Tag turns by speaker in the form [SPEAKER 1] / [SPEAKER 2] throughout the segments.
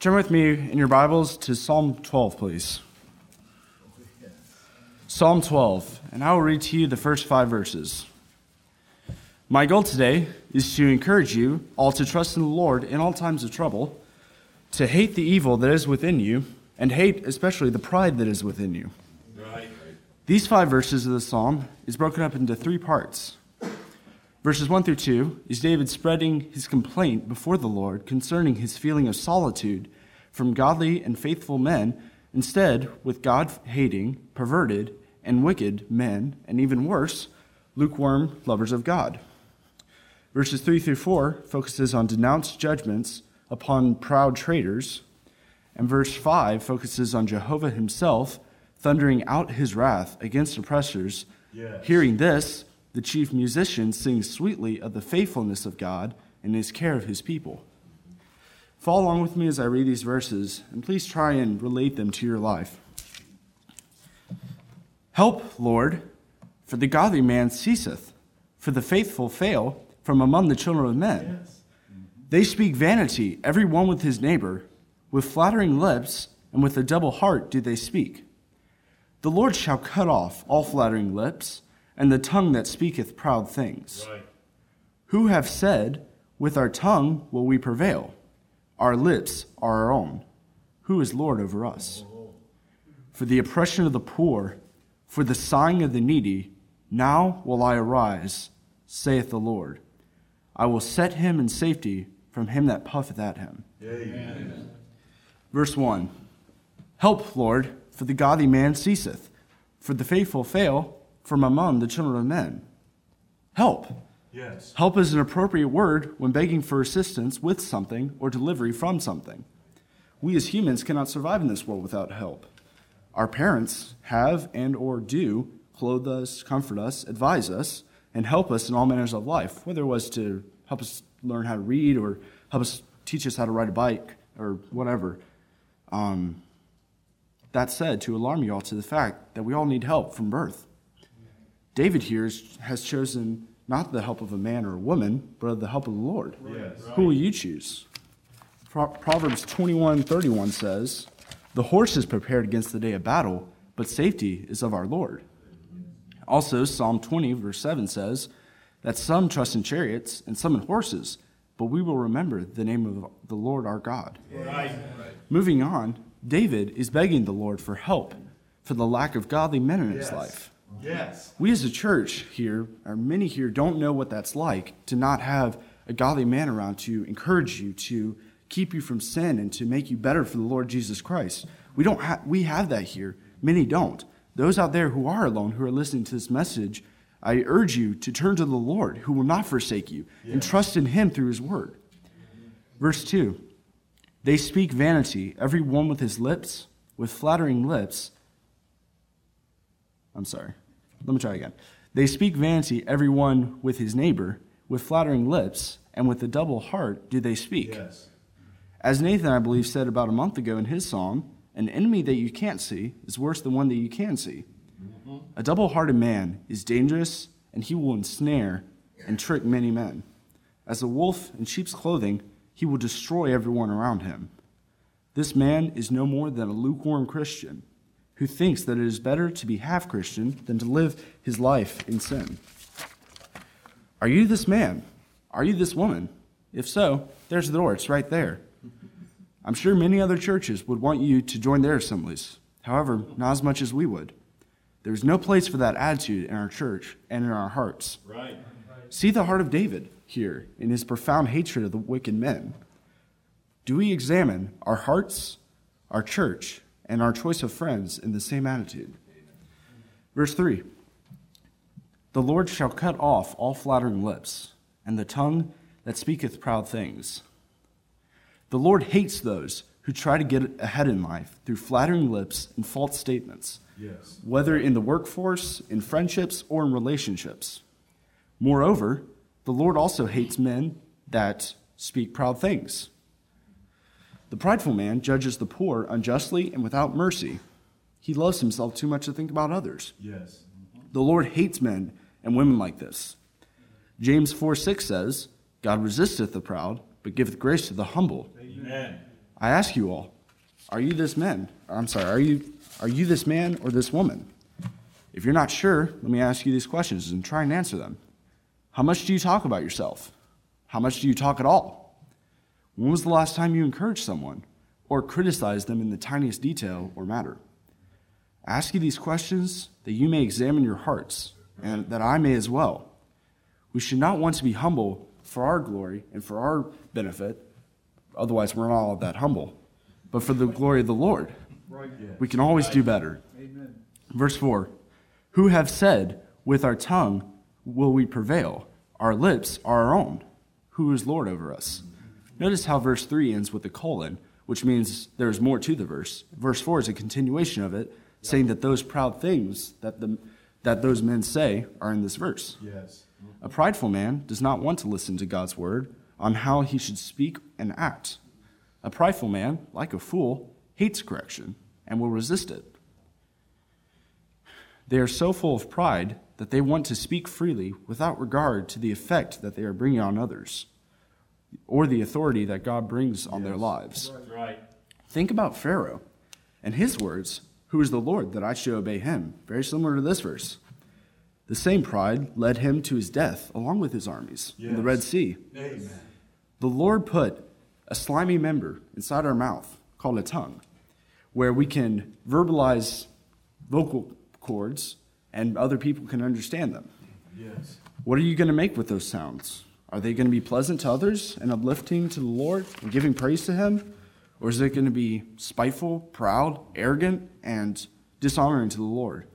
[SPEAKER 1] Turn with me in your Bibles to Psalm 12, please. Psalm 12, and I will read to you the first five verses. My goal today is to encourage you all to trust in the Lord in all times of trouble, to hate the evil that is within you, and hate especially the pride that is within you. Right. These five verses of the psalm is broken up into three parts. Verses 1 through 2 is David spreading his complaint before the Lord concerning his feeling of solitude from godly and faithful men, instead, with God hating, perverted, and wicked men, and even worse, lukewarm lovers of God. Verses 3 through 4 focuses on denounced judgments upon proud traitors, and verse 5 focuses on Jehovah himself thundering out his wrath against oppressors. Yes. Hearing this, the chief musician sings sweetly of the faithfulness of God and his care of his people. Follow along with me as I read these verses, and please try and relate them to your life. Help, Lord, for the godly man ceaseth, for the faithful fail from among the children of men. They speak vanity, every one with his neighbor, with flattering lips, and with a double heart do they speak. The Lord shall cut off all flattering lips and the tongue that speaketh proud things. Right. Who have said, With our tongue will we prevail? Our lips are our own. Who is Lord over us? For the oppression of the poor, for the sighing of the needy, now will I arise, saith the Lord. I will set him in safety from him that puffeth at him. Amen. Verse 1 Help, Lord, for the godly man ceaseth, for the faithful fail from among the children of men. Help. Yes. Help is an appropriate word when begging for assistance with something or delivery from something. We as humans cannot survive in this world without help. Our parents have and or do clothe us, comfort us, advise us, and help us in all manners of life, whether it was to help us learn how to read or help us teach us how to ride a bike or whatever. Um, that said, to alarm you all to the fact that we all need help from birth. David here has chosen not the help of a man or a woman, but of the help of the Lord. Yes. Who will you choose? Proverbs 21 31 says, The horse is prepared against the day of battle, but safety is of our Lord. Also, Psalm 20, verse 7 says that some trust in chariots and some in horses, but we will remember the name of the Lord our God. Right. Moving on, David is begging the Lord for help for the lack of godly men in yes. his life. Yes. We as a church here, or many here, don't know what that's like to not have a godly man around to encourage you, to keep you from sin, and to make you better for the Lord Jesus Christ. We don't ha- we have that here. Many don't. Those out there who are alone, who are listening to this message, I urge you to turn to the Lord, who will not forsake you, and trust in Him through His word. Verse 2 They speak vanity, every one with his lips, with flattering lips. I'm sorry. Let me try again. They speak vanity, every one with his neighbor, with flattering lips, and with a double heart do they speak. Yes. As Nathan, I believe, said about a month ago in his psalm, an enemy that you can't see is worse than one that you can see. Mm-hmm. A double hearted man is dangerous, and he will ensnare and trick many men. As a wolf in sheep's clothing, he will destroy everyone around him. This man is no more than a lukewarm Christian who thinks that it is better to be half Christian than to live his life in sin. Are you this man? Are you this woman? If so, there's the door. It's right there. I'm sure many other churches would want you to join their assemblies. However, not as much as we would. There's no place for that attitude in our church and in our hearts. Right. See the heart of David here in his profound hatred of the wicked men. Do we examine our hearts, our church, and our choice of friends in the same attitude. Verse 3 The Lord shall cut off all flattering lips, and the tongue that speaketh proud things. The Lord hates those who try to get ahead in life through flattering lips and false statements, yes. whether in the workforce, in friendships, or in relationships. Moreover, the Lord also hates men that speak proud things. The prideful man judges the poor unjustly and without mercy. He loves himself too much to think about others. Yes. The Lord hates men and women like this. James 4 6 says, God resisteth the proud, but giveth grace to the humble. Amen. I ask you all, are you this man? I'm sorry, are you are you this man or this woman? If you're not sure, let me ask you these questions and try and answer them. How much do you talk about yourself? How much do you talk at all? When was the last time you encouraged someone or criticized them in the tiniest detail or matter? I ask you these questions that you may examine your hearts and that I may as well. We should not want to be humble for our glory and for our benefit, otherwise, we're not all that humble, but for the glory of the Lord. We can always do better. Verse 4 Who have said, With our tongue will we prevail, our lips are our own. Who is Lord over us? Notice how verse 3 ends with a colon, which means there is more to the verse. Verse 4 is a continuation of it, saying that those proud things that, the, that those men say are in this verse. Yes. A prideful man does not want to listen to God's word on how he should speak and act. A prideful man, like a fool, hates correction and will resist it. They are so full of pride that they want to speak freely without regard to the effect that they are bringing on others or the authority that God brings on yes. their lives. Right. Think about Pharaoh and his words, Who is the Lord that I should obey him? Very similar to this verse. The same pride led him to his death along with his armies yes. in the Red Sea. Amen. The Lord put a slimy member inside our mouth called a tongue, where we can verbalize vocal cords and other people can understand them. Yes. What are you going to make with those sounds? Are they going to be pleasant to others and uplifting to the Lord and giving praise to Him? Or is it going to be spiteful, proud, arrogant, and dishonoring to the Lord?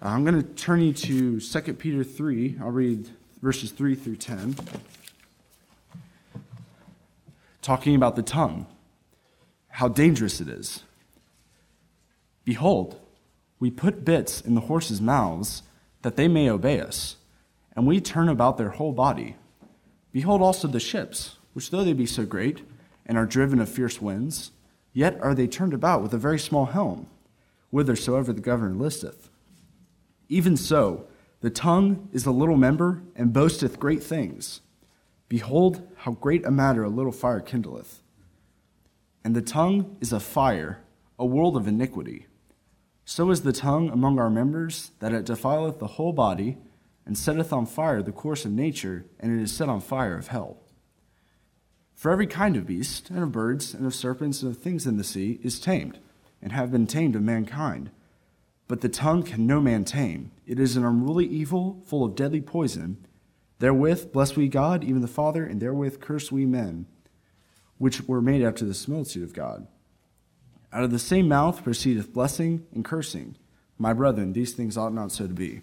[SPEAKER 1] Uh, I'm going to turn you to 2 Peter 3. I'll read verses 3 through 10. Talking about the tongue, how dangerous it is. Behold, we put bits in the horses' mouths that they may obey us, and we turn about their whole body. Behold also the ships, which though they be so great, and are driven of fierce winds, yet are they turned about with a very small helm, whithersoever the governor listeth. Even so, the tongue is a little member and boasteth great things. Behold, how great a matter a little fire kindleth. And the tongue is a fire, a world of iniquity. So is the tongue among our members, that it defileth the whole body, and setteth on fire the course of nature, and it is set on fire of hell. For every kind of beast, and of birds, and of serpents, and of things in the sea, is tamed, and have been tamed of mankind but the tongue can no man tame. It is an unruly evil, full of deadly poison. Therewith bless we God, even the Father, and therewith curse we men, which were made after the similitude of God. Out of the same mouth proceedeth blessing and cursing. My brethren, these things ought not so to be.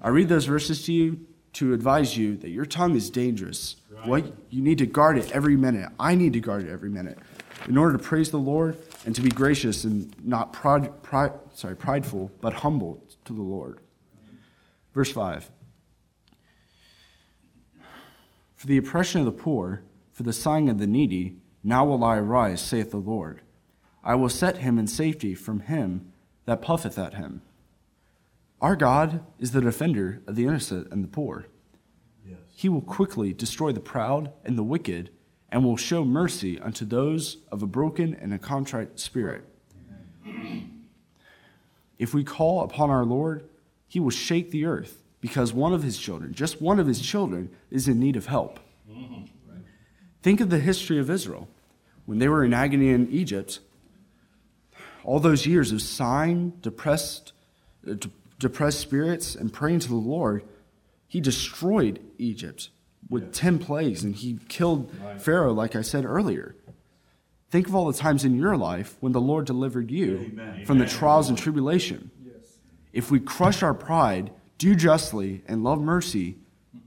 [SPEAKER 1] I read those verses to you to advise you that your tongue is dangerous. Right. What you need to guard it every minute. I need to guard it every minute in order to praise the Lord and to be gracious and not pride, pride, sorry, prideful, but humble to the Lord. Verse 5 For the oppression of the poor, for the sighing of the needy, now will I arise, saith the Lord. I will set him in safety from him that puffeth at him. Our God is the defender of the innocent and the poor. Yes. He will quickly destroy the proud and the wicked and will show mercy unto those of a broken and a contrite spirit. If we call upon our Lord, he will shake the earth because one of his children, just one of his children, is in need of help. Think of the history of Israel. When they were in agony in Egypt, all those years of sighing, depressed, uh, depressed spirits, and praying to the Lord, he destroyed Egypt with 10 plagues and he killed Pharaoh, like I said earlier. Think of all the times in your life when the Lord delivered you Amen. from the trials and tribulation. Yes. If we crush our pride, do justly, and love mercy,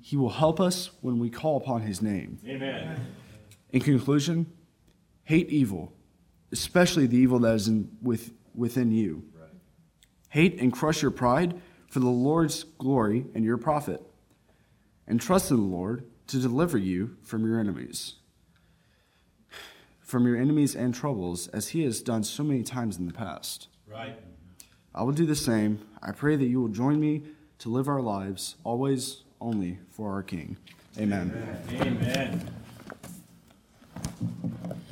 [SPEAKER 1] he will help us when we call upon his name. Amen. In conclusion, hate evil, especially the evil that is in, with, within you. Hate and crush your pride for the Lord's glory and your profit and trust in the Lord to deliver you from your enemies, from your enemies and troubles, as he has done so many times in the past. Right. I will do the same. I pray that you will join me to live our lives always only for our King. Amen. Amen. Amen.